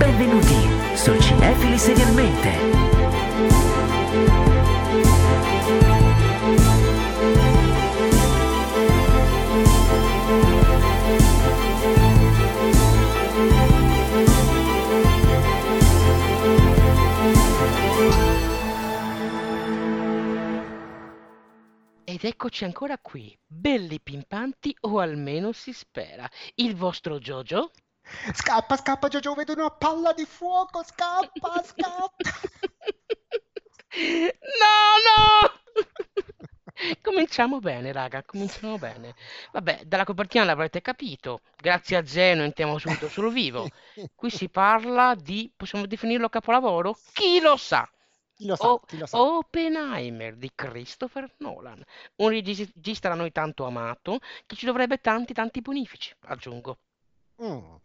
Benvenuti su Cinefili Serialmente. Ed eccoci ancora qui, belli pimpanti o almeno si spera. Il vostro Jojo? Scappa, scappa Jojo, vedo una palla di fuoco, scappa, scappa. no, no! Cominciamo bene, raga, cominciamo bene. Vabbè, dalla copertina l'avrete capito. Grazie a Zeno entriamo subito sul vivo. Qui si parla di, possiamo definirlo capolavoro? Chi lo sa? Chi lo sa, O- chi lo sa. Oppenheimer di Christopher Nolan, un regista da noi tanto amato che ci dovrebbe tanti tanti bonifici, aggiungo. Mm.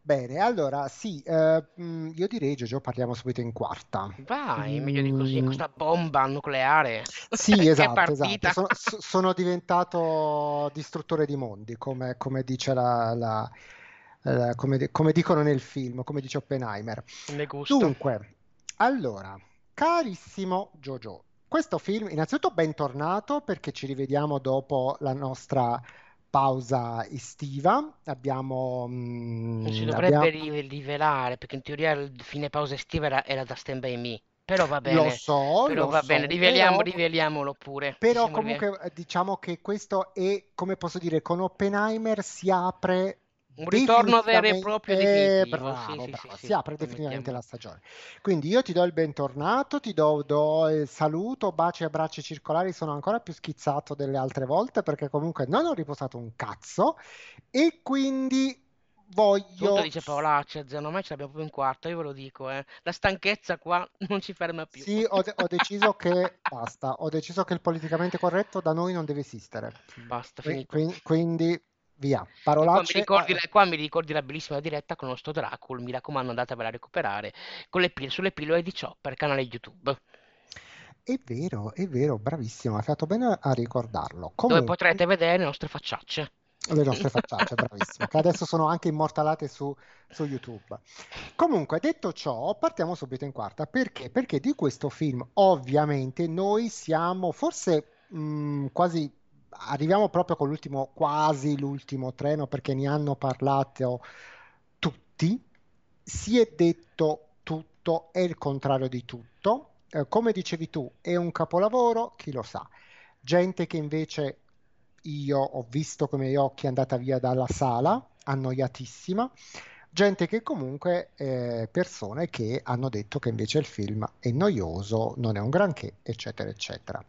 Bene, allora sì, eh, mm, io direi Jojo parliamo subito in quarta. Vai, meglio di così, Mm, questa bomba nucleare Sì, esatto, esatto. Sono, so- sono diventato distruttore di mondi, come, come dice la, la- la- come, come dicono nel film, come dice Oppenheimer. Dunque, allora, carissimo Jojo, questo film, innanzitutto bentornato perché ci rivediamo dopo la nostra pausa estiva. Abbiamo, mm, Non si dovrebbe abbiamo- ri- rivelare perché in teoria il fine pausa estiva era, era da Stand By Me, però va Lo bene, so, però lo va so, bene, riveliamo, però- riveliamolo pure. Però comunque eh, diciamo che questo è, come posso dire, con Oppenheimer si apre Un ritorno vero e proprio definitivo, bravo, sì, bravo, sì, si apre definitivamente la stagione. Quindi io ti do il bentornato, ti do, do il saluto, baci e abbracci circolari, sono ancora più schizzato delle altre volte perché comunque non ho riposato un cazzo e quindi voglio... Tutto dice Paolaccia, Zeno, mai ce l'abbiamo proprio in quarta, io ve lo dico, eh. La stanchezza qua non ci ferma più. Sì, ho, de- ho deciso che basta, ho deciso che il politicamente corretto da noi non deve esistere. Basta, finito. qui- quindi via, E qua mi, parolacce. ricordi, la- qua mi ricordi la bellissima diretta con lo sto Dracul, mi raccomando andatevela a recuperare, con le sulle pillole di Chopper, canale YouTube, È vero, è vero, bravissimo, hai fatto bene a ricordarlo. dove Comunque, potrete vedere le nostre facciacce. le nostre facciacce, bravissimo, che adesso sono anche immortalate su, su YouTube. Comunque, detto ciò, partiamo subito in quarta. Perché? Perché di questo film, ovviamente, noi siamo forse mh, quasi, arriviamo proprio con l'ultimo, quasi l'ultimo treno, perché ne hanno parlato tutti. Si è detto tutto e il contrario di tutto. Eh, come dicevi tu, è un capolavoro, chi lo sa. Gente che invece io ho visto con i miei occhi è andata via dalla sala, annoiatissima. Gente che comunque, eh, persone che hanno detto che invece il film è noioso, non è un granché, eccetera, eccetera.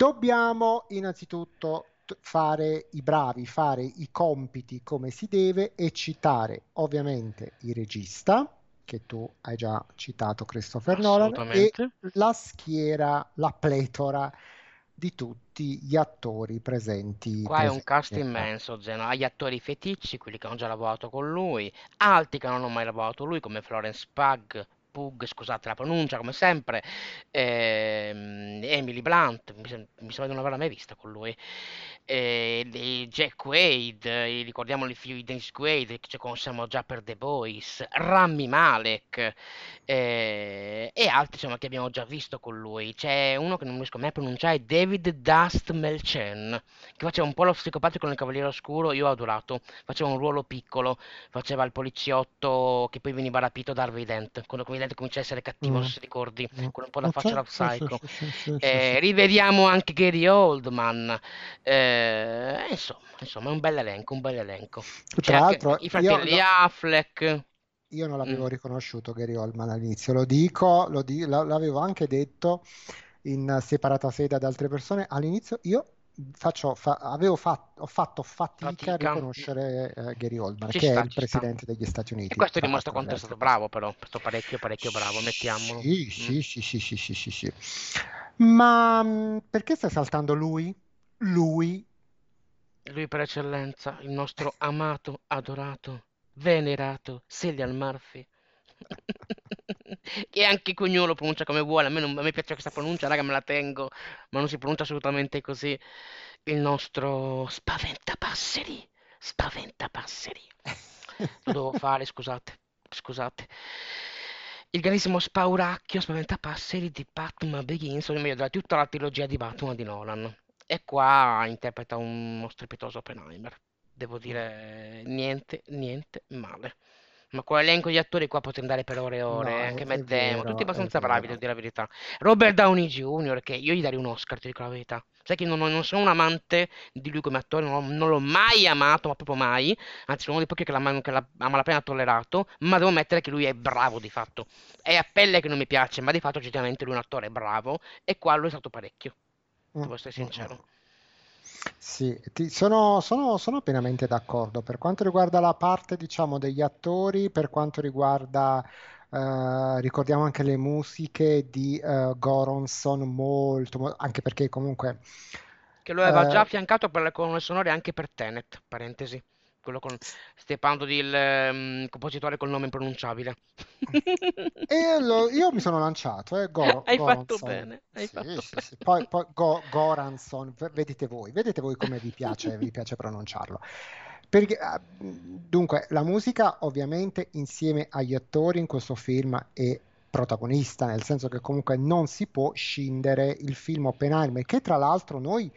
Dobbiamo innanzitutto fare i bravi, fare i compiti come si deve e citare ovviamente il regista, che tu hai già citato Christopher Nolan, e la schiera, la pletora di tutti gli attori presenti. Qua è un presenti cast immenso, Zeno. Ha gli attori feticci, quelli che hanno già lavorato con lui, altri che non hanno mai lavorato con lui, come Florence Pug, Pug, scusate la pronuncia, come sempre, ehm, Emily Blunt, mi, mi sembra di non averla mai vista con lui. Eh, di Jack Quaid, eh, ricordiamo il figlio di Dennis Quaid, che ci conosciamo già per The Boys, Rami Malek eh, e altri insomma, che abbiamo già visto con lui. C'è uno che non riesco mai a pronunciare, David Dust Melchen, che faceva un po' lo psicopatico nel Cavaliere Oscuro, io ho adorato, faceva un ruolo piccolo, faceva il poliziotto che poi veniva rapito da Harvey Dent, quando Harvey Dent comincia a essere cattivo, Mm. se ricordi, Mm. con un po' la Ah, faccia da sì, sì, psycho. sì, sì, Eh, sì. rivediamo anche Gary Oldman. Eh, insomma, insomma, è un bel elenco, un bel elenco. Tra anche l'altro i io, fratelli lo- Affleck. io non l'avevo Mm. riconosciuto Gary Oldman all'inizio, lo dico, lo di- la- l'avevo anche detto in separata sede ad altre persone. All'inizio io faccio, fa- avevo fatto, ho fatto fatica a Fatica. riconoscere eh, Gary Oldman, Ci che è sta, il ci sta. presidente degli Stati E Uniti, questo tra dimostra quanto è stato bravo, però. È stato parecchio, parecchio bravo, mettiamolo. Sì, Mm. sì, sì, sì, sì, sì, sì, sì. Ma mh, perché stai saltando lui? Lui? Lui per eccellenza, il nostro amato, adorato, venerato Cillian Murphy. Che anche Cugno lo pronuncia come vuole, a me, non- a me piace questa pronuncia, raga, me la tengo, ma non si pronuncia assolutamente così. Il nostro spaventapasseri, spaventapasseri. Lo devo fare, scusate, scusate. Il grandissimo spauracchio spaventapasseri di Batman Begins, o meglio, da tutta la trilogia di Batman di Nolan. E qua interpreta uno strepitoso Oppenheimer. Devo dire, niente, niente male. Ma con l'elenco di attori qua potrei andare per ore e ore, No, anche Matt Damon, tutti abbastanza bravi, devo dire la verità. Robert Downey Jr., che io gli darei un Oscar, ti dico la verità. Sai che non, non sono un amante di lui come attore, non, non l'ho mai amato, ma proprio mai. Anzi, sono uno dei pochi che l'ha che l'ha a malapena tollerato, ma devo ammettere che lui è bravo di fatto. È a pelle che non mi piace, ma di fatto oggettivamente lui è un attore bravo, e qua lo è stato parecchio, devo essere mm, mm. sincero. Sì, ti- sono, sono- sono pienamente d'accordo. Per quanto riguarda la parte, diciamo, degli attori, per quanto riguarda, eh, ricordiamo anche le musiche di eh, Goronson, molto, mo- anche perché comunque, Che lo aveva già eh, affiancato per le colonne sonore anche per Tenet, parentesi. Quello con... Stai parlando del ehm, compositore col nome impronunciabile. e lo- io mi sono lanciato, eh, Goro- Hai fatto Goronson. bene, hai Sì, fatto sì, bene. sì. Poi, poi Go- Goranson, vedete voi, vedete voi come vi piace, vi piace pronunciarlo. Perché, ah, dunque, la musica ovviamente insieme agli attori in questo film è protagonista, nel senso che comunque non si può scindere il film Oppenheimer, che tra l'altro noi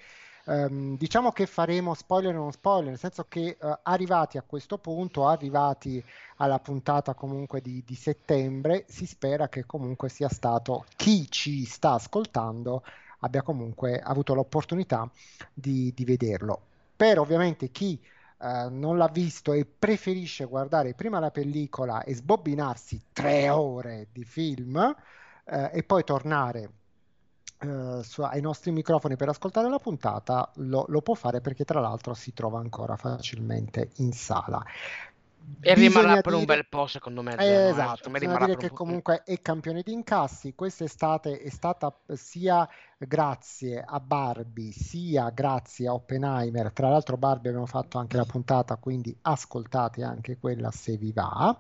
ehm, diciamo che faremo spoiler o non spoiler, nel senso che eh, arrivati a questo punto, arrivati alla puntata comunque di, di settembre, si spera che comunque sia stato chi ci sta ascoltando abbia comunque avuto l'opportunità di, di vederlo. Per ovviamente chi eh, non l'ha visto e preferisce guardare prima la pellicola e sbobbinarsi tre ore di film eh, e poi tornare su- ai nostri microfoni per ascoltare la puntata, lo, lo può fare perché tra l'altro si trova ancora facilmente in sala. E rimarrà per un dire- bel po', secondo me, eh, eh. esatto, Secondo me bisogna dire che un- comunque è campione di incassi. Quest'estate è stata sia grazie a Barbie sia grazie a Oppenheimer. Tra l'altro, Barbie abbiamo fatto anche la puntata, quindi ascoltate anche quella se vi va.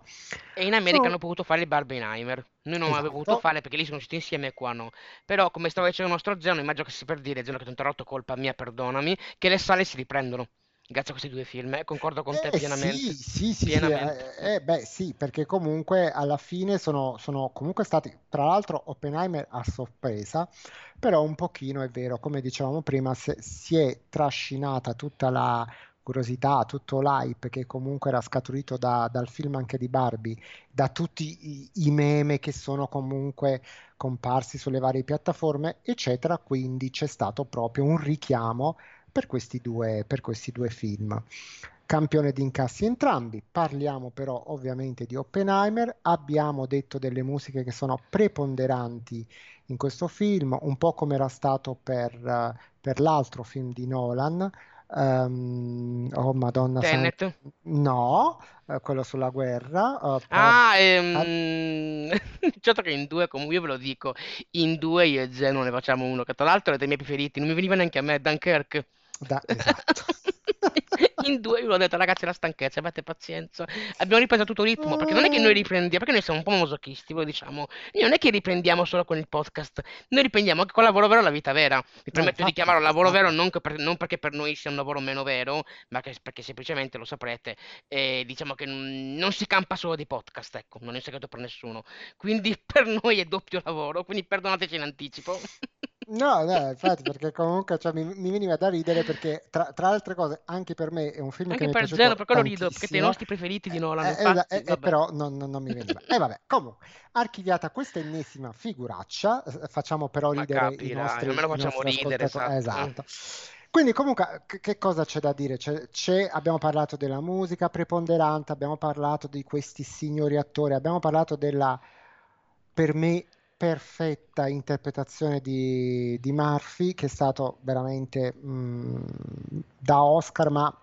E in America So- hanno potuto fare il Barbenheimer. Noi non abbiamo potuto Esatto. fare perché lì sono usciti insieme e qua no. Però, come stava dicendo il nostro Zeno, immagino che si per dire, Zeno che ti ho interrotto, colpa mia, perdonami, che le sale si riprendono. Grazie a questi due film, e concordo con te Eh, pienamente. sì, sì, sì, sì, Pienamente. eh, eh, beh, sì, perché comunque alla fine sono, sono comunque stati, tra l'altro Oppenheimer a sorpresa, però un pochino è vero, come dicevamo prima, se- si è trascinata tutta la curiosità, tutto l'hype che comunque era scaturito da- dal film anche di Barbie, da tutti i, i meme che sono comunque comparsi sulle varie piattaforme, eccetera, quindi c'è stato proprio un richiamo per questi due, per questi due film. Campione di incassi entrambi, parliamo però ovviamente di Oppenheimer, abbiamo detto delle musiche che sono preponderanti in questo film, un po' come era stato per, per l'altro film di Nolan, ehm, oh Madonna Tenet. no, eh, quello sulla guerra, eh, Ah, par- ehm... certo che in due, comunque io ve lo dico, in due io e Zeno ne facciamo uno, che tra l'altro è dei miei preferiti, non mi veniva neanche a me, Dunkirk. Da- esatto. in due io ho detto ragazzi la stanchezza avete pazienza. Abbiamo ripreso tutto il ritmo perché non è che noi riprendiamo perché noi siamo un po' masochisti voi diciamo. Noi non è che riprendiamo solo con il podcast noi riprendiamo anche con il lavoro vero la vita vera. Mi permetto di infatti, chiamarlo lavoro vero non, che per- non perché per noi sia un lavoro meno vero ma che- perché semplicemente lo saprete eh, diciamo che non, non si campa solo di podcast ecco non è un segreto per nessuno. Quindi per noi è doppio lavoro quindi perdonateci in anticipo No, no, infatti, perché comunque cioè, mi, mi veniva da ridere perché tra, tra altre cose anche per me è un film che anche mi è per Zeno per quello rido perché te i tantissimo. nostri preferiti di Nolan Eh, eh, infatti eh, eh, vabbè però non, non- non mi veniva. E vabbè, comunque, archiviata questa ennesima figuraccia, eh, facciamo però ma ridere i nostri, almeno i facciamo nostri ridere esatto Esatto. Quindi comunque che, che cosa c'è da dire? C'è- c'è- abbiamo parlato della musica preponderante, abbiamo parlato di questi signori attori, abbiamo parlato della, per me, perfetta interpretazione di, di Murphy, che è stato veramente mm, da Oscar, ma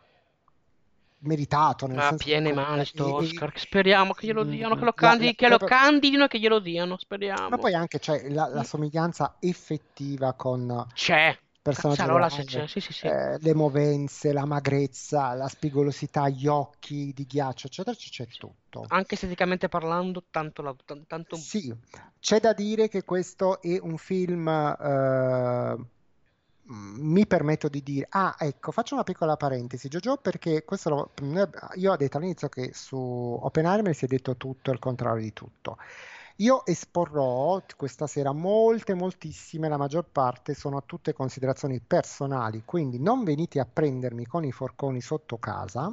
meritato, nel Ma senso piene mani sto Oscar. Speriamo che glielo diano, che mm, lo, la- candi- la- che lo proprio- candidino e che glielo diano. ma Speriamo. poi anche c'è la, la somiglianza effettiva con C'è. Personaggio Cazzarola reale, c'è. Sì, sì, sì. eh, le movenze, la magrezza, la spigolosità, gli occhi di ghiaccio, eccetera, c'è tutto. Anche esteticamente parlando, tanto, la- tan- tanto... Sì, c'è da dire che questo è un film, eh, mi permetto di dire, ah, ecco, faccio una piccola parentesi, Giorgio, perché questo lo- io ho detto all'inizio che su Oppenheimer si è detto tutto il contrario di tutto. Io esporrò questa sera molte, moltissime, la maggior parte sono tutte considerazioni personali, quindi non venite a prendermi con i forconi sotto casa,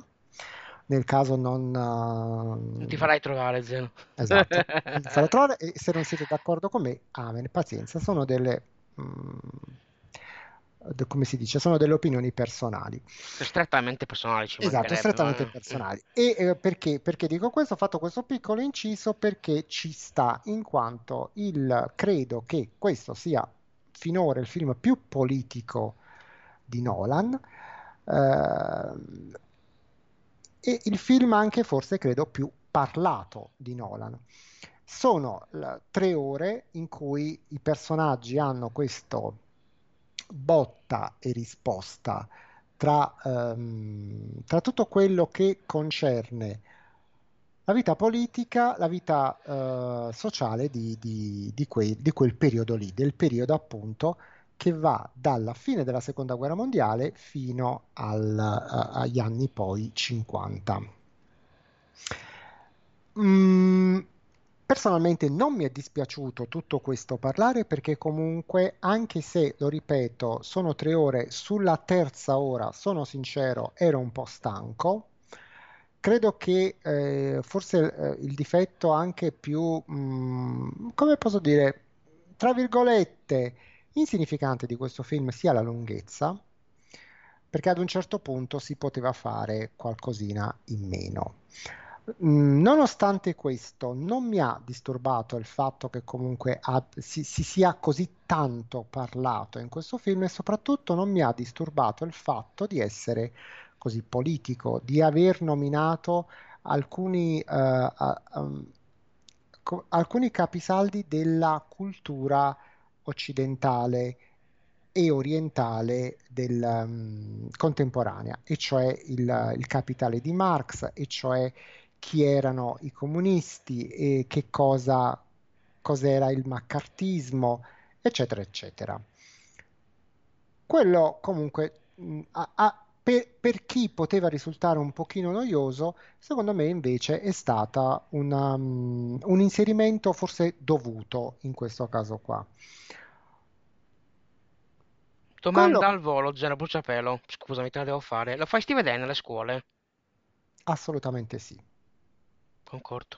nel caso non... Non ti eh, farai trovare, Zeno. Esatto, farò trovare e se non siete d'accordo con me, amen, pazienza, sono delle, mm, de- come si dice, sono delle opinioni personali. Strettamente personali ci Esatto, strettamente ma- personali. E eh, perché, perché dico questo? Ho fatto questo piccolo inciso perché ci sta, in quanto il, credo che questo sia finora il film più politico di Nolan. ehm, e il film anche forse credo più parlato di Nolan. Sono tre ore in cui i personaggi hanno questo botta e risposta tra, ehm, tra tutto quello che concerne la vita politica, la vita eh, sociale di, di- di quei- di quel periodo lì, del periodo appunto che va dalla fine della seconda guerra mondiale fino al- a- agli anni poi 50. Mm, personalmente non mi è dispiaciuto tutto questo parlare perché comunque, anche se, lo ripeto, sono tre ore, sulla terza ora, sono sincero, ero un po' stanco. Credo che eh, forse eh, il difetto anche più, mm, come posso dire, tra virgolette, insignificante di questo film sia la lunghezza, perché ad un certo punto si poteva fare qualcosina in meno. Mm, Nonostante questo, non mi ha disturbato il fatto che comunque ha- si, si sia così tanto parlato in questo film e soprattutto non mi ha disturbato il fatto di essere così politico, di aver nominato alcuni, eh, a- um, co- alcuni capisaldi della cultura occidentale e orientale del, mm, contemporanea, e cioè il, il Capitale di Marx, e cioè chi erano i comunisti e che cosa cos'era il maccartismo, eccetera, eccetera. Quello comunque mh, a- a- per, per chi poteva risultare un pochino noioso, secondo me invece è stata una, mh, un inserimento forse dovuto in questo caso qua. Domanda Quello al volo, Zeno Bruciapelo. Scusami, te la devo fare. Lo faresti vedere nelle scuole? assolutamente sì. Concordo.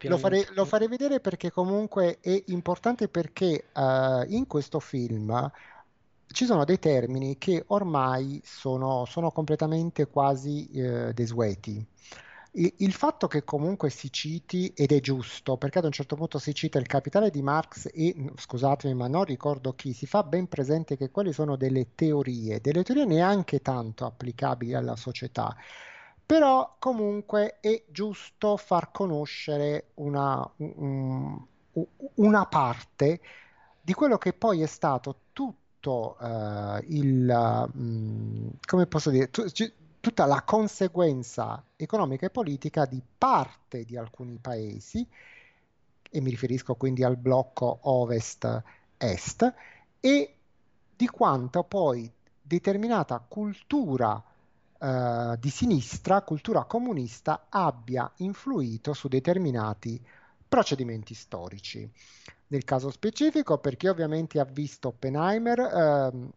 Lo farei, lo farei vedere perché comunque è importante perché eh, in questo film ci sono dei termini che ormai sono, sono completamente quasi eh, desueti. Il, il fatto che comunque si citi, ed è giusto, perché ad un certo punto si cita il capitale di Marx e, scusatemi, ma non ricordo chi, si fa ben presente che quelle sono delle teorie, delle teorie neanche tanto applicabili alla società, però comunque è giusto far conoscere una, un- una parte di quello che poi è stato tutto eh, il, mm, come posso dire, tu- tutta la conseguenza economica e politica di parte di alcuni paesi, e mi riferisco quindi al blocco ovest-est, e di quanto poi determinata cultura eh, di sinistra, cultura comunista, abbia influito su determinati procedimenti storici. Nel caso specifico, per chi ovviamente ha visto Oppenheimer, ehm,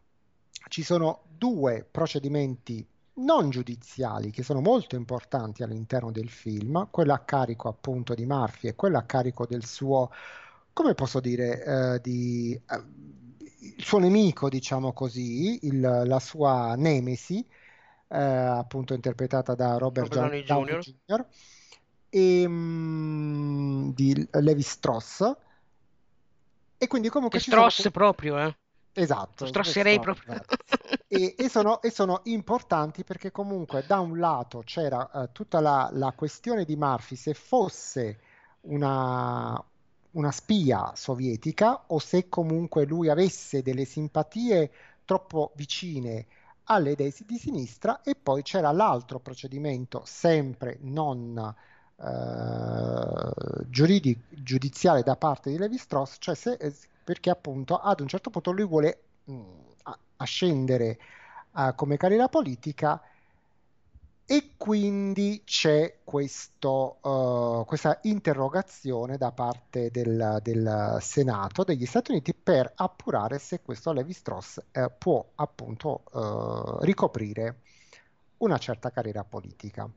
ci sono due procedimenti non giudiziali che sono molto importanti all'interno del film, quello a carico appunto di Murphy e quello a carico del suo, come posso dire, eh, di, eh, il suo nemico, diciamo così, il- la sua nemesi, eh, appunto interpretata da Robert Robert Downey Downey Jr. Jr. e mm, di Levi Strauss. E quindi comunque Che ci sono proprio, eh. Esatto, strosserei proprio. e, e sono, e sono importanti perché comunque da un lato c'era eh, tutta la, la questione di Murphy se fosse una, una spia sovietica o se comunque lui avesse delle simpatie troppo vicine alle idee di sinistra e poi c'era l'altro procedimento sempre non eh, giuridi- giudiziale da parte di Levi Strauss, cioè se, eh, perché appunto ad un certo punto lui vuole mh, a- ascendere eh, come carriera politica e quindi c'è questo, eh, questa interrogazione da parte del, del Senato degli Stati Uniti per appurare se questo Levi Strauss eh, può appunto eh, ricoprire una certa carriera politica.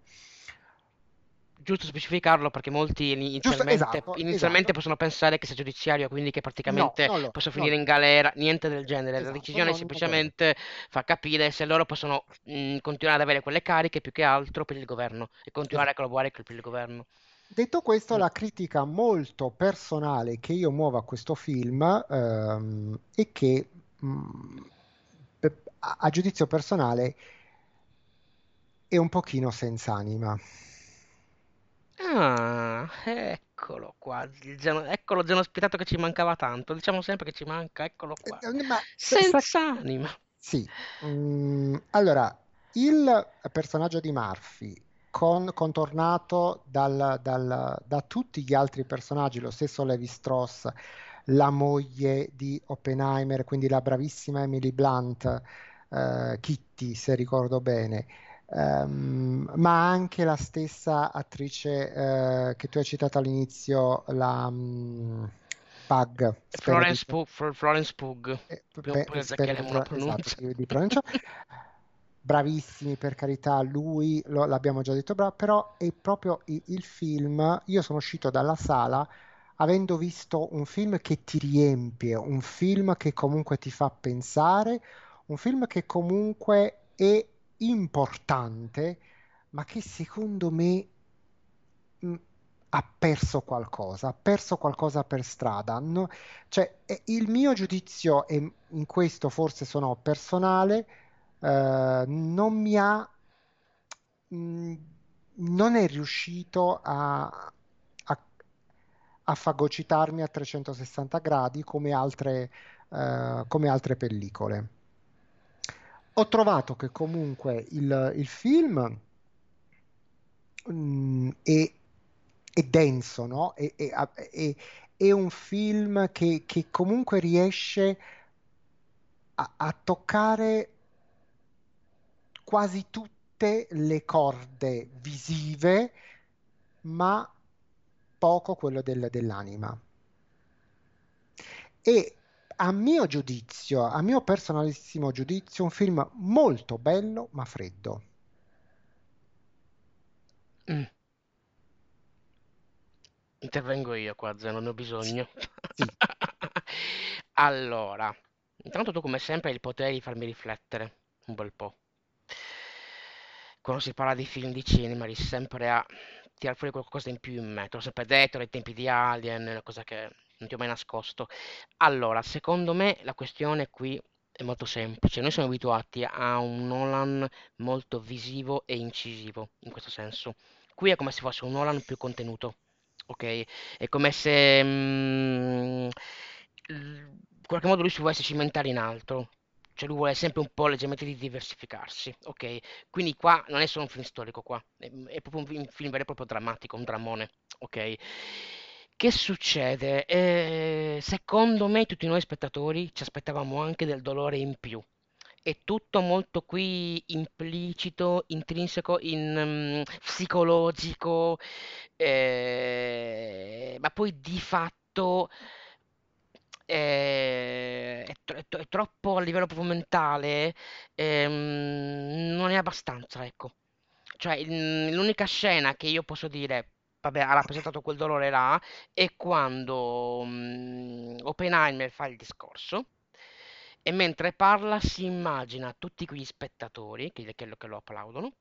Giusto specificarlo perché molti inizialmente, esatto, inizialmente esatto. possono pensare che sia giudiziario, quindi che praticamente No, non lo- possa no. finire in galera, niente del genere. La Esatto, decisione no, non semplicemente fa capire se loro possono mh, continuare ad avere quelle cariche più che altro per il governo e continuare a collaborare con il governo. Detto questo, la critica molto personale che io muovo a questo film ehm, è che mh, pe- a, a giudizio personale è un pochino senza anima. Ah, eccolo qua, il geno- ecco lo geno ospitato che ci mancava tanto. Diciamo sempre che ci manca, eccolo qua. Eh, Ma sa- sa- Senza anima. Sì, mm, allora il personaggio di Murphy, con- contornato dal- dal- da tutti gli altri personaggi, lo stesso Levi Strauss, la moglie di Oppenheimer, quindi la bravissima Emily Blunt, eh, Kitty, se ricordo bene, ehm, ma anche la stessa attrice eh, che tu hai citato all'inizio, la mm, Pug, spero di- Florence Pugh, Fl- Florence Pugh. eh, pe- di, pronuncia. esatto, di, di pronuncia. Bravissimi per carità, lui lo- l'abbiamo già detto, bravo, però è proprio i- il film. Io sono uscito dalla sala avendo visto un film che ti riempie, un film che comunque ti fa pensare, un film che comunque è importante, ma che secondo me mh, ha perso qualcosa, ha perso qualcosa per strada. No- cioè, il mio giudizio, e in questo forse sono personale, eh, non mi ha, mh, non è riuscito a, a, a fagocitarmi a 360 gradi come altre, eh, come altre pellicole. Ho trovato che comunque il, il film mm, è, è denso, no? È- è- è un film che, che comunque riesce a, a toccare quasi tutte le corde visive, ma poco quello del- dell'anima. E a mio giudizio, a mio personalissimo giudizio, un film molto bello ma freddo. Mm. Intervengo io qua, Zeno, ne ho bisogno. Sì. Allora, intanto tu come sempre hai il potere di farmi riflettere un bel po'. Quando si parla di film di cinema, riesci sempre a tirare fuori qualcosa in più in me. Te l'ho sempre detto nei tempi di Alien, una cosa che non ti ho mai nascosto. Allora, secondo me la questione qui è molto semplice. Noi siamo abituati a un Nolan molto visivo e incisivo, in questo senso. Qui è come se fosse un Nolan più contenuto, ok? È come se mm, l- in qualche modo lui si volesse cimentare in altro. Cioè lui vuole sempre un po' leggermente di diversificarsi, ok? Quindi qua non è solo un film storico qua, è, è proprio un, un film vero e proprio drammatico, un drammone, ok? Che succede? Eh, secondo me tutti noi spettatori ci aspettavamo anche del dolore in più. È tutto molto qui implicito, intrinseco, in, mm, psicologico, eh, ma poi di fatto eh, è, tro- è tro- è troppo a livello proprio mentale, ehm, non è abbastanza, ecco. Cioè, l'unica scena che io posso dire, vabbè, ha rappresentato quel dolore là, è quando mm, Oppenheimer fa il discorso e mentre parla si immagina tutti quegli spettatori che, che lo, che lo applaudono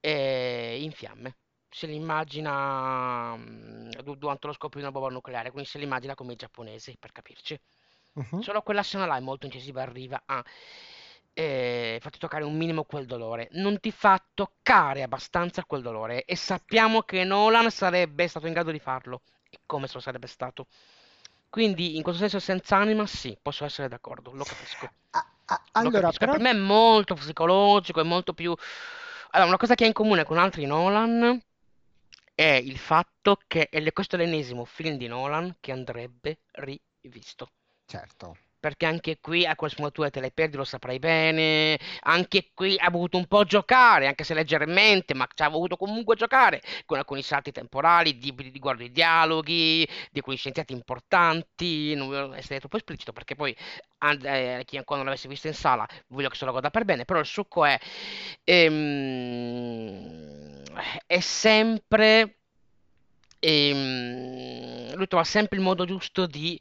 eh, in fiamme. Se li immagina mm, du- durante lo scoppio di una bomba nucleare, quindi se li immagina come i giapponesi, per capirci. Solo quella scena là è molto incisiva, arriva a eh, farti toccare un minimo quel dolore. Non ti fa toccare abbastanza quel dolore e sappiamo che Nolan sarebbe stato in grado di farlo. E come se lo sarebbe stato. Quindi in questo senso senza anima sì, posso essere d'accordo, lo capisco. A- a- Lo allora, capisco. però, Per me è molto psicologico, è molto più... Allora, una cosa che ha in comune con altri Nolan è il fatto che è questo è l'ennesimo film di Nolan che andrebbe rivisto. certo. Perché anche qui a quelle sfumature te le perdi, lo saprai bene. Anche qui ha voluto un po' giocare, anche se leggermente, ma ci ha voluto comunque giocare con alcuni salti temporali, di, di, riguardo i dialoghi, di alcuni scienziati importanti. Non voglio essere troppo esplicito perché poi and- eh, chi ancora non l'avesse visto in sala voglio che se lo goda per bene. Però il succo è, ehm, è sempre. ehm, lui trova sempre il modo giusto di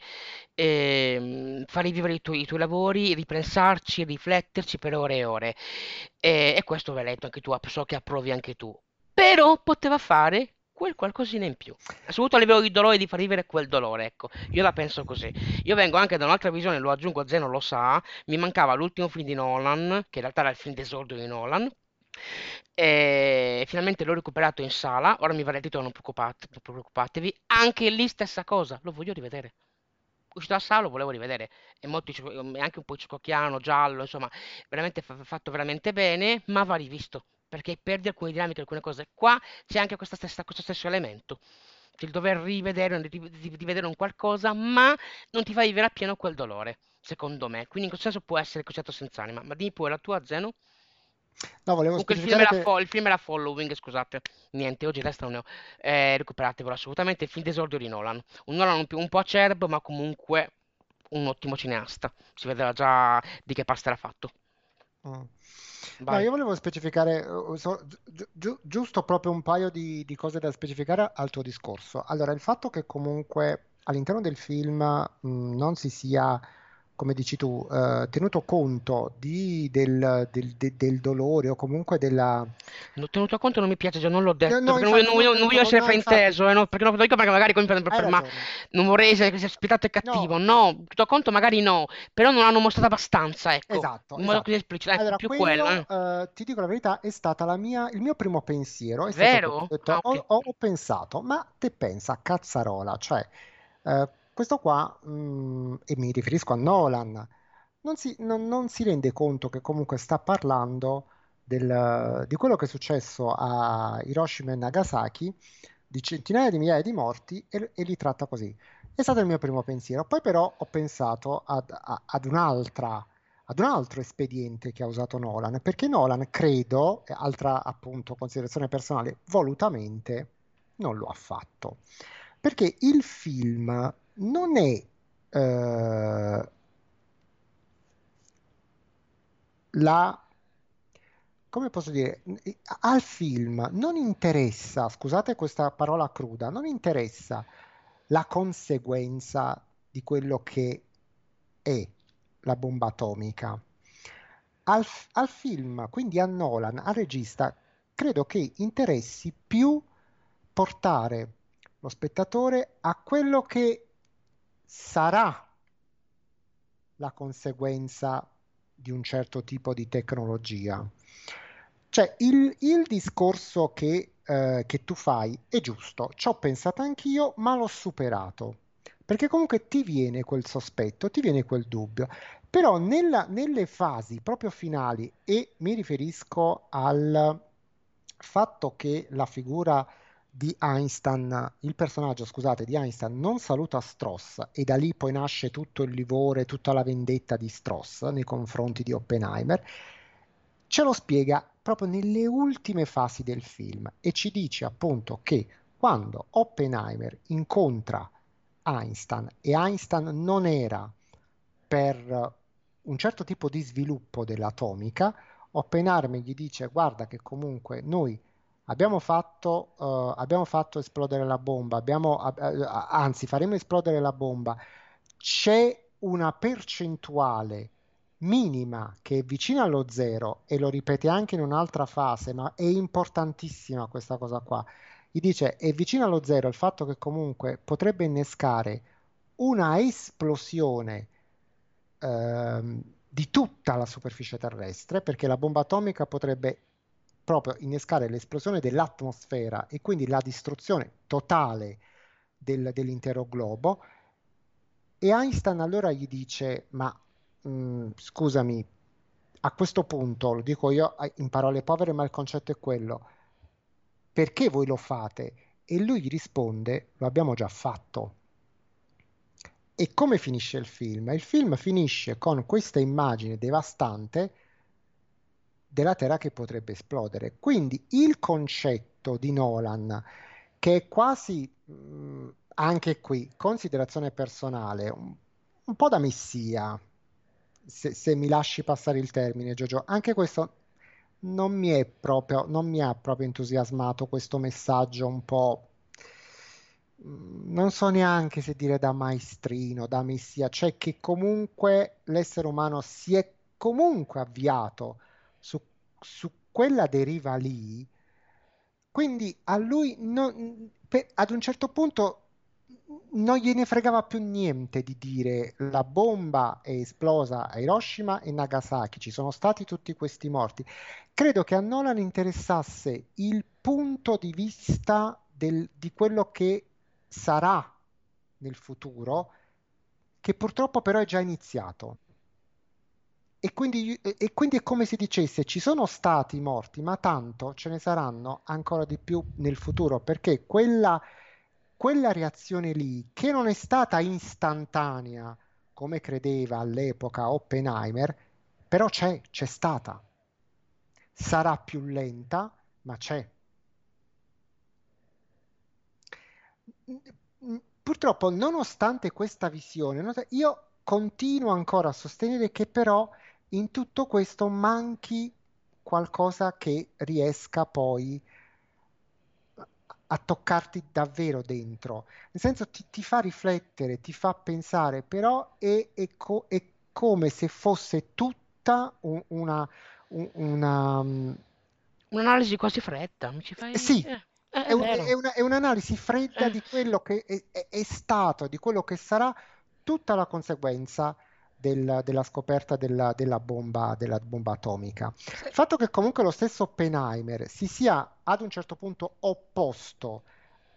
ehm, far rivivere i tuoi, i tuoi lavori, ripensarci, rifletterci per ore e ore. E, e questo l'hai letto anche tu, so che approvi anche tu. Però poteva fare quel qualcosina in più. Soprattutto a livello di dolore, di far vivere quel dolore, ecco. Io la penso così. Io vengo anche da un'altra visione, lo aggiungo, Zeno lo sa, mi mancava l'ultimo film di Nolan, che in realtà era il film d'esordio di Nolan. E finalmente l'ho recuperato in sala. Ora mi il titolo, non preoccupate- non preoccupatevi. Anche lì stessa cosa, lo voglio rivedere uscito da sala lo volevo rivedere. È molto, è anche un po' Hitchcockiano, giallo, insomma, veramente fa- fatto veramente bene, ma va rivisto, perché perdi alcune dinamiche, alcune cose. Qua c'è anche stessa- questo stesso elemento, il dover rivedere, ri- ri- rivedere un qualcosa, ma non ti fa vivere appieno quel dolore, secondo me. Quindi in questo senso può essere concetto senza anima. Ma dimmi pure la tua, Zeno? No, volevo Comunque il film che fo- il film era Following, scusate. Niente, oggi testa non ne ho. Eh, recuperatevelo assolutamente. Il film d'esordio di Nolan. Un Nolan un, più- un po' acerbo, ma comunque un ottimo cineasta. Si vedrà già di che pasta era fatto. Mm. No, io volevo specificare eh, so- gi- gi- giusto proprio un paio di, di cose da specificare al tuo discorso. Allora, il fatto che comunque all'interno del film mh, non si sia, come dici tu, eh, tenuto conto di- del, del- de- del dolore o comunque della... Non tenuto conto, non mi piace, già non l'ho detto. No, no, perché non voglio, infatti, non voglio- no, non voglio no, essere no, infatti, frainteso, eh, no, perché non lo dico perché magari per, per- ma non vorrei essere e cattivo. No, tenuto conto magari no, però non l'hanno mostrato abbastanza, ecco. Esatto, In modo esatto. esplicito, ecco, Allora, più quello, quello. eh. eh, ti dico la verità, è stata la mia, il mio primo pensiero. È stato Vero? Ho, detto, Ah, ho- ok. ho- ho pensato, ma te pensa, cazzarola, cioè, eh, questo qua, mm, e mi riferisco a Nolan, non si, non- non si rende conto che comunque sta parlando del- di quello che è successo a Hiroshima e Nagasaki, di centinaia di migliaia di morti, e, e li tratta così. È stato il mio primo pensiero. Poi però ho pensato ad, ad un'altra, ad un altro espediente che ha usato Nolan, perché Nolan, credo, altra appunto considerazione personale, volutamente non lo ha fatto. Perché il film non è eh, la, come posso dire, al film non interessa, scusate questa parola cruda, non interessa la conseguenza di quello che è la bomba atomica. Al, al film, quindi a Nolan, al regista, credo che interessi più portare lo spettatore a quello che sarà la conseguenza di un certo tipo di tecnologia. Cioè, il, il discorso che, eh, che tu fai è giusto, ci ho pensato anch'io, ma l'ho superato. perché comunque ti viene quel sospetto, ti viene quel dubbio. Però nella, nelle fasi proprio finali, e mi riferisco al fatto che la figura di Einstein, il personaggio, scusate, di Einstein non saluta Stross e da lì poi nasce tutto il livore, tutta la vendetta di Stross nei confronti di Oppenheimer, ce lo spiega proprio nelle ultime fasi del film e ci dice appunto che quando Oppenheimer incontra Einstein e Einstein non era per un certo tipo di sviluppo dell'atomica, Oppenheimer gli dice guarda che comunque noi abbiamo fatto, uh, abbiamo fatto esplodere la bomba, abbiamo, uh, anzi faremo esplodere la bomba, c'è una percentuale minima che è vicina allo zero e lo ripete anche in un'altra fase, ma è importantissima questa cosa qua. Gli dice è vicino allo zero il fatto che comunque potrebbe innescare una esplosione ehm, di tutta la superficie terrestre, perché la bomba atomica potrebbe proprio innescare l'esplosione dell'atmosfera e quindi la distruzione totale del, dell'intero globo. E Einstein allora gli dice, ma mh, mm, scusami, a questo punto, lo dico io in parole povere, ma il concetto è quello, perché voi lo fate? E lui gli risponde, lo abbiamo già fatto. E come finisce il film? Il film finisce con questa immagine devastante della Terra che potrebbe esplodere. Quindi il concetto di Nolan, che è quasi mh, anche qui considerazione personale, un, un po' da messia, se, se, mi lasci passare il termine, Giorgio, anche questo non mi è proprio, non mi ha proprio entusiasmato questo messaggio un po' non so neanche se dire da maestrino, da messia, cioè che comunque l'essere umano si è comunque avviato su, su quella deriva lì, quindi a lui non, per, ad un certo punto non gliene fregava più niente di dire la bomba è esplosa a Hiroshima e Nagasaki, ci sono stati tutti questi morti. Credo che a Nolan interessasse il punto di vista del, di quello che sarà nel futuro, che purtroppo però è già iniziato. E quindi, e quindi, è come se dicesse ci sono stati morti, ma tanto ce ne saranno ancora di più nel futuro, perché quella, quella reazione lì, che non è stata istantanea, come credeva all'epoca Oppenheimer, però c'è, c'è stata. Sarà più lenta, ma c'è. purtroppo, nonostante questa visione, io continuo ancora a sostenere che però in tutto questo manchi qualcosa che riesca poi a toccarti davvero dentro. Nel senso ti, ti fa riflettere, ti fa pensare, però è, è, co- è come se fosse tutta un, una, un, una... Un'analisi quasi fretta, mi ci fai... Sì, eh. È, un, è, una, è, un'analisi fredda di quello che è, è, stato, di quello che sarà tutta la conseguenza del, della scoperta della, della, bomba, della, bomba, atomica. Il fatto che comunque lo stesso Oppenheimer si sia ad un certo punto opposto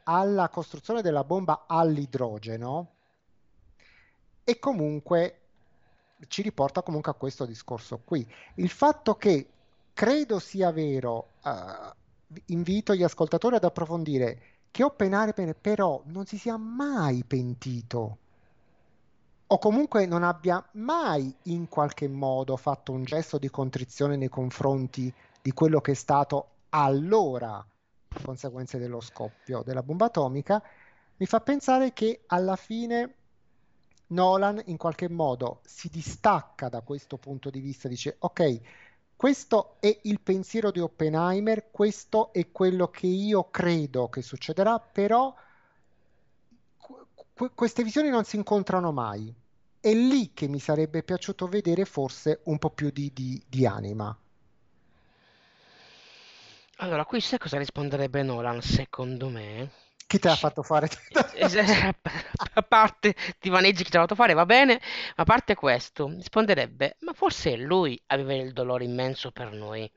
alla costruzione della bomba all'idrogeno e comunque ci riporta comunque a questo discorso qui. Il fatto che credo sia vero... Uh, invito gli ascoltatori ad approfondire che Oppenheimer però non si sia mai pentito o comunque non abbia mai in qualche modo fatto un gesto di contrizione nei confronti di quello che è stato allora conseguenze dello scoppio della bomba atomica, mi fa pensare che alla fine Nolan in qualche modo si distacca da questo punto di vista, dice ok, questo è il pensiero di Oppenheimer, questo è quello che io credo che succederà, però qu- queste visioni non si incontrano mai. È lì che mi sarebbe piaciuto vedere forse un po' più di, di, di anima. Allora, qui sai cosa risponderebbe Nolan, secondo me? Chi te l'ha fatto fare? a parte ti vaneggi chi te l'ha fatto fare, va bene, ma a parte questo, risponderebbe, ma forse lui aveva il dolore immenso per noi.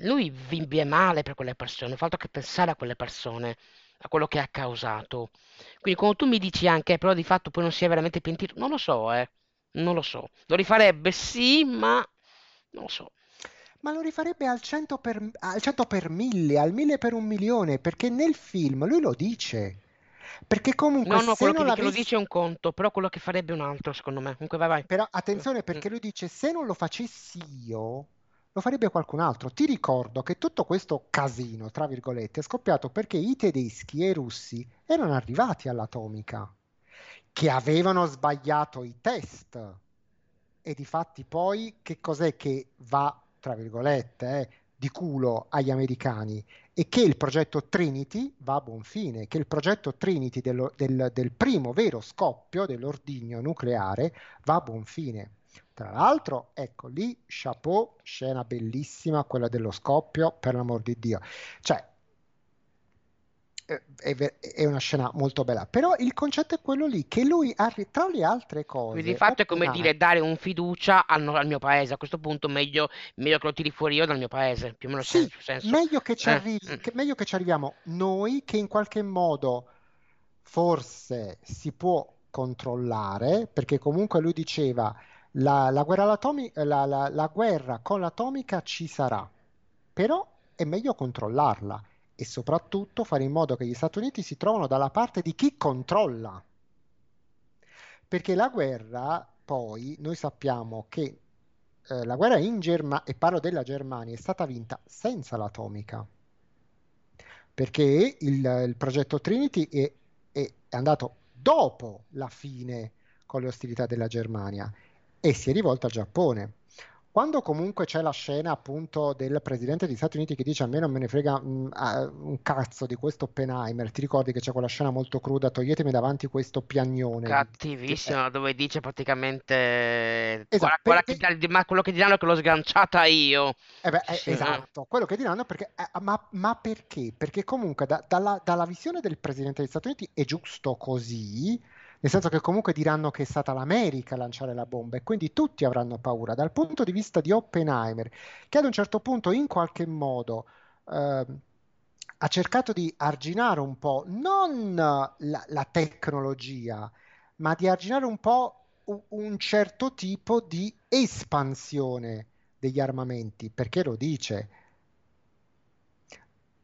Lui vive male per quelle persone, fa altro che pensare a quelle persone. A quello che ha causato. Quindi quando tu mi dici anche, "Eh, però di fatto poi non si è veramente pentito, non lo so, eh, non lo so. Lo rifarebbe, sì, ma non lo so. Ma lo rifarebbe al 100 per, al 100 per 1000, al 1000 per un milione, perché nel film lui lo dice. Perché comunque No, no, se quello che, non di- che lo dice è un conto, però quello che farebbe è un altro, secondo me. Comunque vai, vai. Però attenzione perché lui dice se non lo facessi io, lo farebbe qualcun altro. Ti ricordo che tutto questo casino, tra virgolette, è scoppiato perché i tedeschi e i russi erano arrivati all'atomica, che avevano sbagliato i test. E difatti poi che cos'è che va, tra virgolette, eh, di culo agli americani? E che il progetto Trinity va a buon fine, che il progetto Trinity dello- del, del primo vero scoppio dell'ordigno nucleare va a buon fine. Tra l'altro, ecco lì, chapeau, scena bellissima, quella dello scoppio, per l'amor di Dio. Cioè, eh, è, una scena molto bella, però il concetto è quello lì, che lui, arri- tra le altre cose, Quindi di fatto è come Oppenheimer- dire dare un fiducia al, al mio paese. A questo punto meglio, meglio che lo tiri fuori io dal mio paese. Più o meno Sì, senso, meglio che ci Eh, arrivi, mm. che- meglio che ci arriviamo noi che in qualche modo forse si può controllare, perché comunque lui diceva la, la guerra all'atomi- la, la- guerra con l'atomica ci sarà, però è meglio controllarla e soprattutto fare in modo che gli Stati Uniti si trovano dalla parte di chi controlla. Perché la guerra, poi, noi sappiamo che eh, la guerra in Germania, e parlo della Germania, è stata vinta senza l'atomica, perché il, il progetto Trinity è- è andato dopo la fine con le ostilità della Germania e si è rivolto al Giappone. Quando comunque c'è la scena appunto del presidente degli Stati Uniti che dice a me non me ne frega mm, ah, un cazzo di questo Oppenheimer, ti ricordi che c'è quella scena molto cruda, toglietemi davanti questo piagnone. Cattivissima, dove dice praticamente Esatto, "Guarda- guarda che perché- dà- ma quello che diranno è che l'ho sganciata io. Eh beh, eh, Sì. esatto, quello che diranno perché, eh, ma, ma perché? Perché comunque da- dalla, dalla visione del presidente degli Stati Uniti è giusto così, nel senso che comunque diranno che è stata l'America a lanciare la bomba e quindi tutti avranno paura. Dal punto di vista di Oppenheimer, che ad un certo punto in qualche modo ehm, ha cercato di arginare un po' non la, la tecnologia, ma di arginare un po' un certo tipo di espansione degli armamenti, perché lo dice.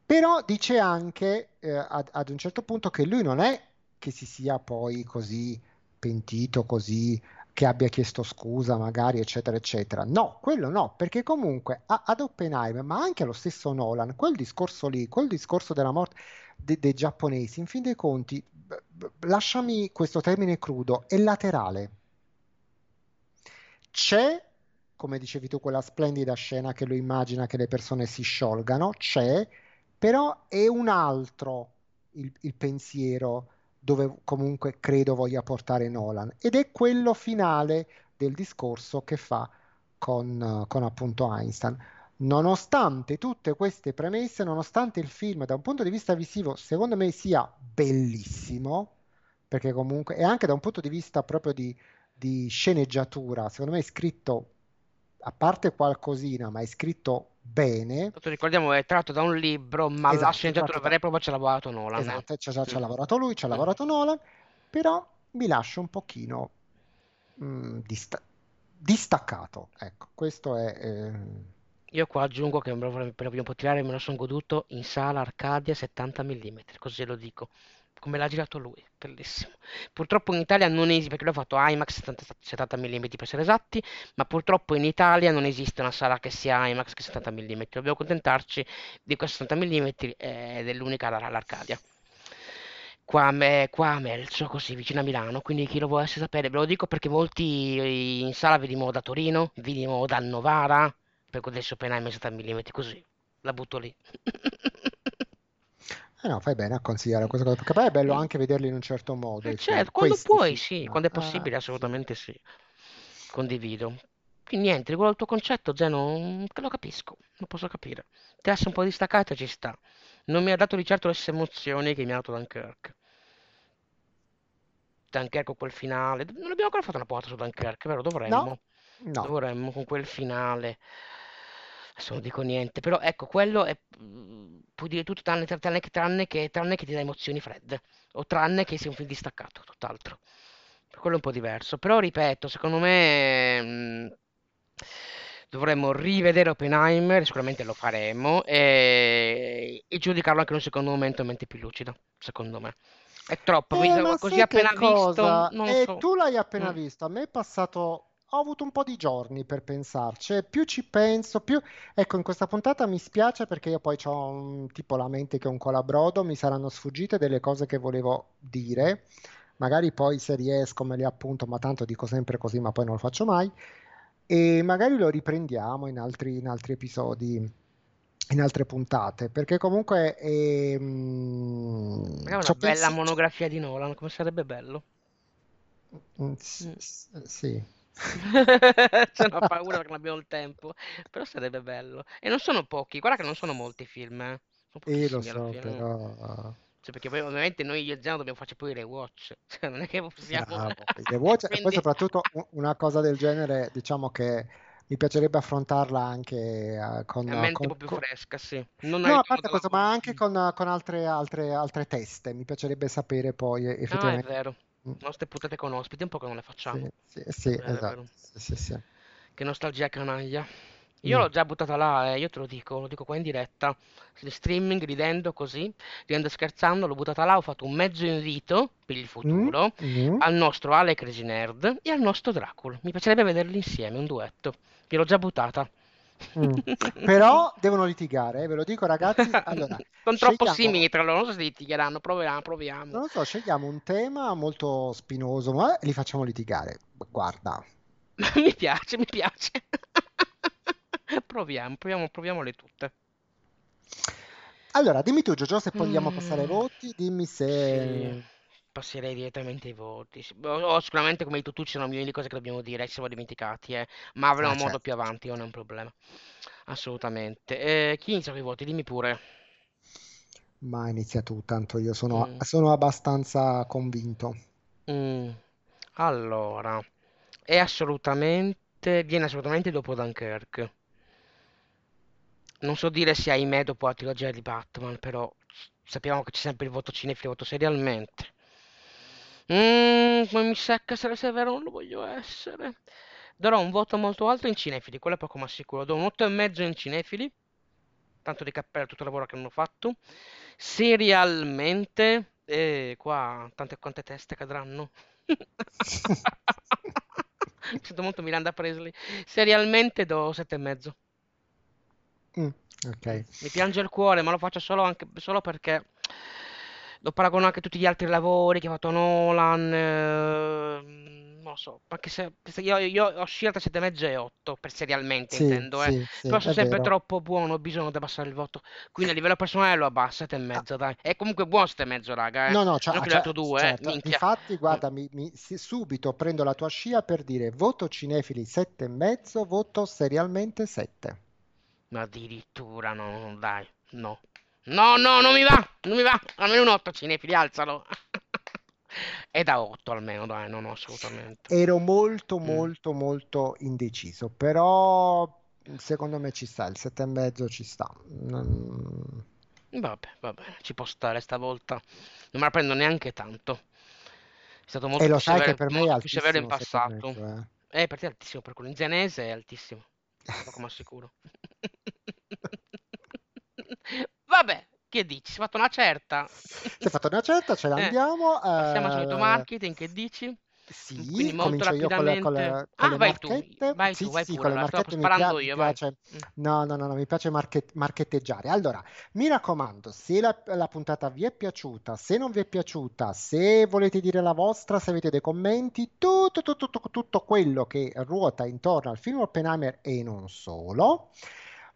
Però dice anche eh, ad, ad un certo punto che lui non è che si sia poi così pentito, così che abbia chiesto scusa magari, eccetera, eccetera. No, quello no, perché comunque a- ad Oppenheimer, ma anche allo stesso Nolan, quel discorso lì, quel discorso della morte de- dei giapponesi, in fin dei conti, b- b- lasciami questo termine crudo, è laterale. C'è, come dicevi tu, quella splendida scena che lui immagina che le persone si sciolgano, c'è, però è un altro il, il pensiero dove comunque credo voglia portare Nolan ed è quello finale del discorso che fa con, eh, con appunto Einstein. Nonostante tutte queste premesse, nonostante il film da un punto di vista visivo secondo me sia bellissimo, perché comunque e anche da un punto di vista proprio di, di sceneggiatura, secondo me è scritto a parte qualcosina, ma è scritto bene. Tanto ricordiamo è tratto da un libro, ma Esatto, la sceneggiatura vera e propria ci ha lavorato Nolan. eh. Esatto, ci ha, ci ha Mm. lavorato lui, ci ha lavorato Nolan, però mi lascia un pochino mm, dista- distaccato. Ecco, questo è... eh, Io qua aggiungo che per un po' tirare, me lo sono goduto in sala Arcadia 70 mm, così lo dico. Come l'ha girato lui, bellissimo. Purtroppo in Italia non esiste, perché lui ha fatto IMAX 70, 70 mm per essere esatti, ma purtroppo in Italia non esiste una sala che sia IMAX che 70 mm. Dobbiamo accontentarci di questi 70 mm ed è l'unica alla- all'Arcadia. Qua qua a Melzo, così vicino a Milano, quindi chi lo volesse sapere ve lo dico perché molti in sala vedimo da Torino, vedimo da Novara, per godersi Oppenheimer 70 mm, così, la butto lì. Eh no, fai bene a consigliare questa cosa, perché poi è bello anche vederli in un certo modo. Eh, film, certo, quando questi puoi, film. sì, quando è Ah, possibile, assolutamente sì. Condivido. Quindi niente, riguardo al tuo concetto, Zeno, lo capisco, lo posso capire. Lascia un po' distaccata, ci sta. Non mi ha dato di certo le stesse emozioni che mi ha dato Dunkirk. Dunkirk con quel finale. Non abbiamo ancora fatto una puntata su Dunkirk, vero? Dovremmo. No, no. Dovremmo con quel finale. Adesso non dico niente, però ecco, quello è... mm, puoi dire tutto tranne, tranne che, tranne che, tranne che ti dà emozioni fredde, o tranne che sia un film distaccato, tutt'altro. Quello è un po' diverso, però ripeto, secondo me mm, dovremmo rivedere Oppenheimer, sicuramente lo faremo, e, e giudicarlo anche in un secondo momento, mente più lucida, secondo me. È troppo, Eh, ma così appena visto, cosa? non Eh, so. tu l'hai appena Mm. visto, a me è passato, ho avuto un po' di giorni per pensarci, e più ci penso, più... Ecco, in questa puntata mi spiace perché io poi ho un, tipo la mente che è un colabrodo, mi saranno sfuggite delle cose che volevo dire, magari poi se riesco me le appunto, ma tanto dico sempre così, ma poi non lo faccio mai, e magari lo riprendiamo in altri, in altri episodi, in altre puntate, perché comunque Magari ci ho una bella pensato... monografia di Nolan, come sarebbe bello. Mm, s- Mm. s- Sì. C'è una paura che non abbiamo il tempo, però sarebbe bello. E non sono pochi, guarda che non sono molti film, eh. Sono Eh, lo so, fine. però... Cioè, perché poi ovviamente noi io e Giano dobbiamo farci poi i rewatch, cioè non è che possiamo... Bravo. The Watch, e poi Quindi... soprattutto una cosa del genere, diciamo che mi piacerebbe affrontarla anche eh, con, A mente un con- po' più con- fresca, sì. Non No, a parte questo, ma anche con, con altre, altre, altre teste. Mi piacerebbe sapere poi eh, Ah, è effettivamente. vero. Mm, Nostre puntate con ospiti, un po' che non le facciamo. Sì, sì, sì, è esatto. Sì, sì. Che nostalgia canaglia. Io Mm. l'ho già buttata là, eh, io te lo dico, lo dico qua in diretta, di streaming, ridendo così, ridendo e scherzando, l'ho buttata là, ho fatto un mezzo invito per il Mm, futuro mm. al nostro Ale Crazy Nerd e al nostro Dracul. Mi piacerebbe vederli insieme, un duetto. Gliel'ho già buttata. Mm. Però devono litigare, eh, ve lo dico ragazzi. Allora, Sono troppo simili tra loro, non so se litigheranno, proviamo, proviamo. non lo so, scegliamo un tema molto spinoso, ma li facciamo litigare. Guarda, Mi piace, mi piace. Proviamo, proviamo, proviamole tutte. allora dimmi tu, Giorgio, se vogliamo passare ai Mm, voti, dimmi sì, se... passerei direttamente ai voti. Sì, O, o sicuramente, come hai detto tu, ci sono milioni di cose che dobbiamo dire, ci siamo dimenticati, eh. Ma Ah, avremo modo certo. più avanti, non è un problema. Assolutamente. Eh, chi inizia con i voti? Dimmi pure. Ma inizia tu, tanto io sono, Mm, sono abbastanza convinto. mm. Allora, è assolutamente, viene assolutamente dopo Dunkirk. Non so dire se ahimè dopo la trilogia di Batman, però sappiamo che c'è sempre il voto cinefilo il voto serialmente. Mm, ma mi secca essere severo, non lo voglio essere. Darò un voto molto alto in cinefili, quello è poco ma sicuro. Do un 8,5 in cinefili, tanto di cappello tutto il lavoro che hanno fatto. Serialmente, eh, qua tante quante teste cadranno. Mi sento molto Miranda Presley. Serialmente do 7,5. Mm, ok. Mi piange il cuore, ma lo faccio solo, anche, solo perché lo paragono anche a tutti gli altri lavori che ha fatto Nolan. eh, non lo so, anche se, se io, io ho scelto 7,5 e 8 per serialmente, Sì, intendo, eh. sì, sì, Però sono è sempre vero. troppo buono, ho bisogno di abbassare il voto. Quindi a livello personale lo abbasso, 7,5, dai. È comunque buono 7,5, raga, eh. No, no, c'ha- Non che c'ha- l'altro due, eh, certo. minchia. Infatti, Mm. guarda, mi, mi- sì, subito prendo la tua scia per dire voto cinefili 7,5, voto serialmente 7. Ma addirittura no, no, dai, no. No, no, non mi va, non mi va. Almeno un 8 cinefili, alzalo. È da 8 almeno, dai, no, no, assolutamente. Ero molto, Mm. molto, molto indeciso, però secondo me ci sta, il 7,5 ci sta. Non- Vabbè, va bene, ci può stare stavolta. Non me la prendo neanche tanto. È stato molto E lo sai che per me è severo in altissimo passato. 7,5, eh. Eh, per te è altissimo, per quello in zenese è altissimo. Poco ma sicuro. Vabbè, che dici? Si è fatta una certa. Si è fatta una certa, ce Eh, l'andiamo. al solito eh, marketing, che dici? Sì, Quindi molto comincio io con le, con le- rapidamente. con Ah, vai tu, marchette. vai Sì, tu, vai sì, pure, stavo marchette mi, sparando pia- io, piace. Mm. No, no, no, no, mi piace marchet- marchetteggiare. Allora, mi raccomando, se la, la puntata vi è piaciuta, se non vi è piaciuta, se volete dire la vostra, se avete dei commenti, tutto, tutto, tutto, tutto quello che ruota intorno al film Oppenheimer e non solo.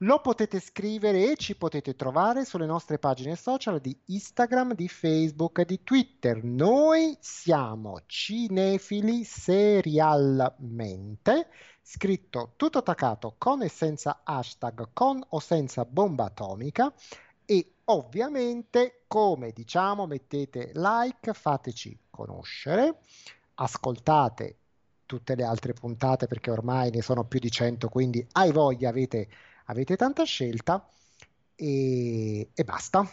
Lo potete scrivere e ci potete trovare sulle nostre pagine social di Instagram, di Facebook di Twitter. Noi siamo cinefili serialmente, scritto tutto attaccato con e senza hashtag, con o senza bomba atomica. E ovviamente, come diciamo, mettete like, fateci conoscere, ascoltate tutte le altre puntate perché ormai ne sono più di 100, quindi hai voglia, avete avete tanta scelta e, e basta.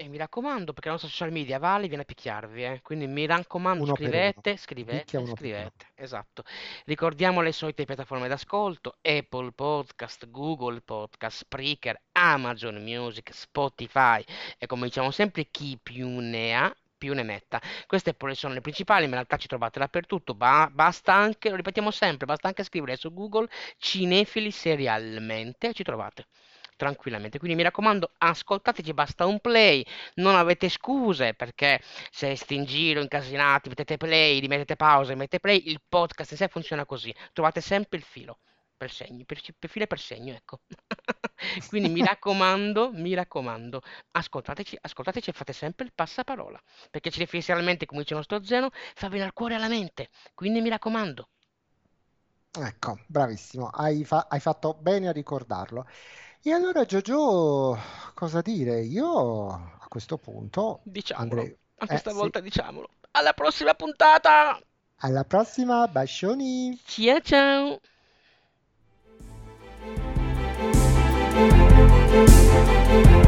E mi raccomando, perché la nostra social media vale, viene a picchiarvi, eh. Quindi mi raccomando, Uno scrivete, scrivete, scrivete. Esatto. Ricordiamo le solite piattaforme d'ascolto: Apple Podcast, Google Podcast, Spreaker, Amazon Music, Spotify. E come diciamo sempre, chi più ne ha, più ne metta. Queste sono le principali, in realtà ci trovate dappertutto. Ba- basta anche, lo ripetiamo sempre, basta anche scrivere su Google Cinefili serialmente, ci trovate tranquillamente. Quindi mi raccomando, ascoltateci, basta un play, non avete scuse perché se siete in giro, incasinati, mettete play, rimettete pausa, mettete play, il podcast in sé funziona così, trovate sempre il filo. Per segno, per, per filo e per segno, ecco. Quindi mi raccomando, mi raccomando, ascoltateci, ascoltateci e fate sempre il passaparola, perché cinefissialmente, come dice il nostro Zeno, fa bene al cuore e alla mente. Quindi mi raccomando. Ecco, bravissimo, hai, fa- hai fatto bene a ricordarlo. E allora, Giorgio, cosa dire? Io a questo punto Diciamolo, andrei... anche Eh sì, stavolta diciamolo. Alla prossima puntata! alla prossima, bacioni! Ciao ciao! Thank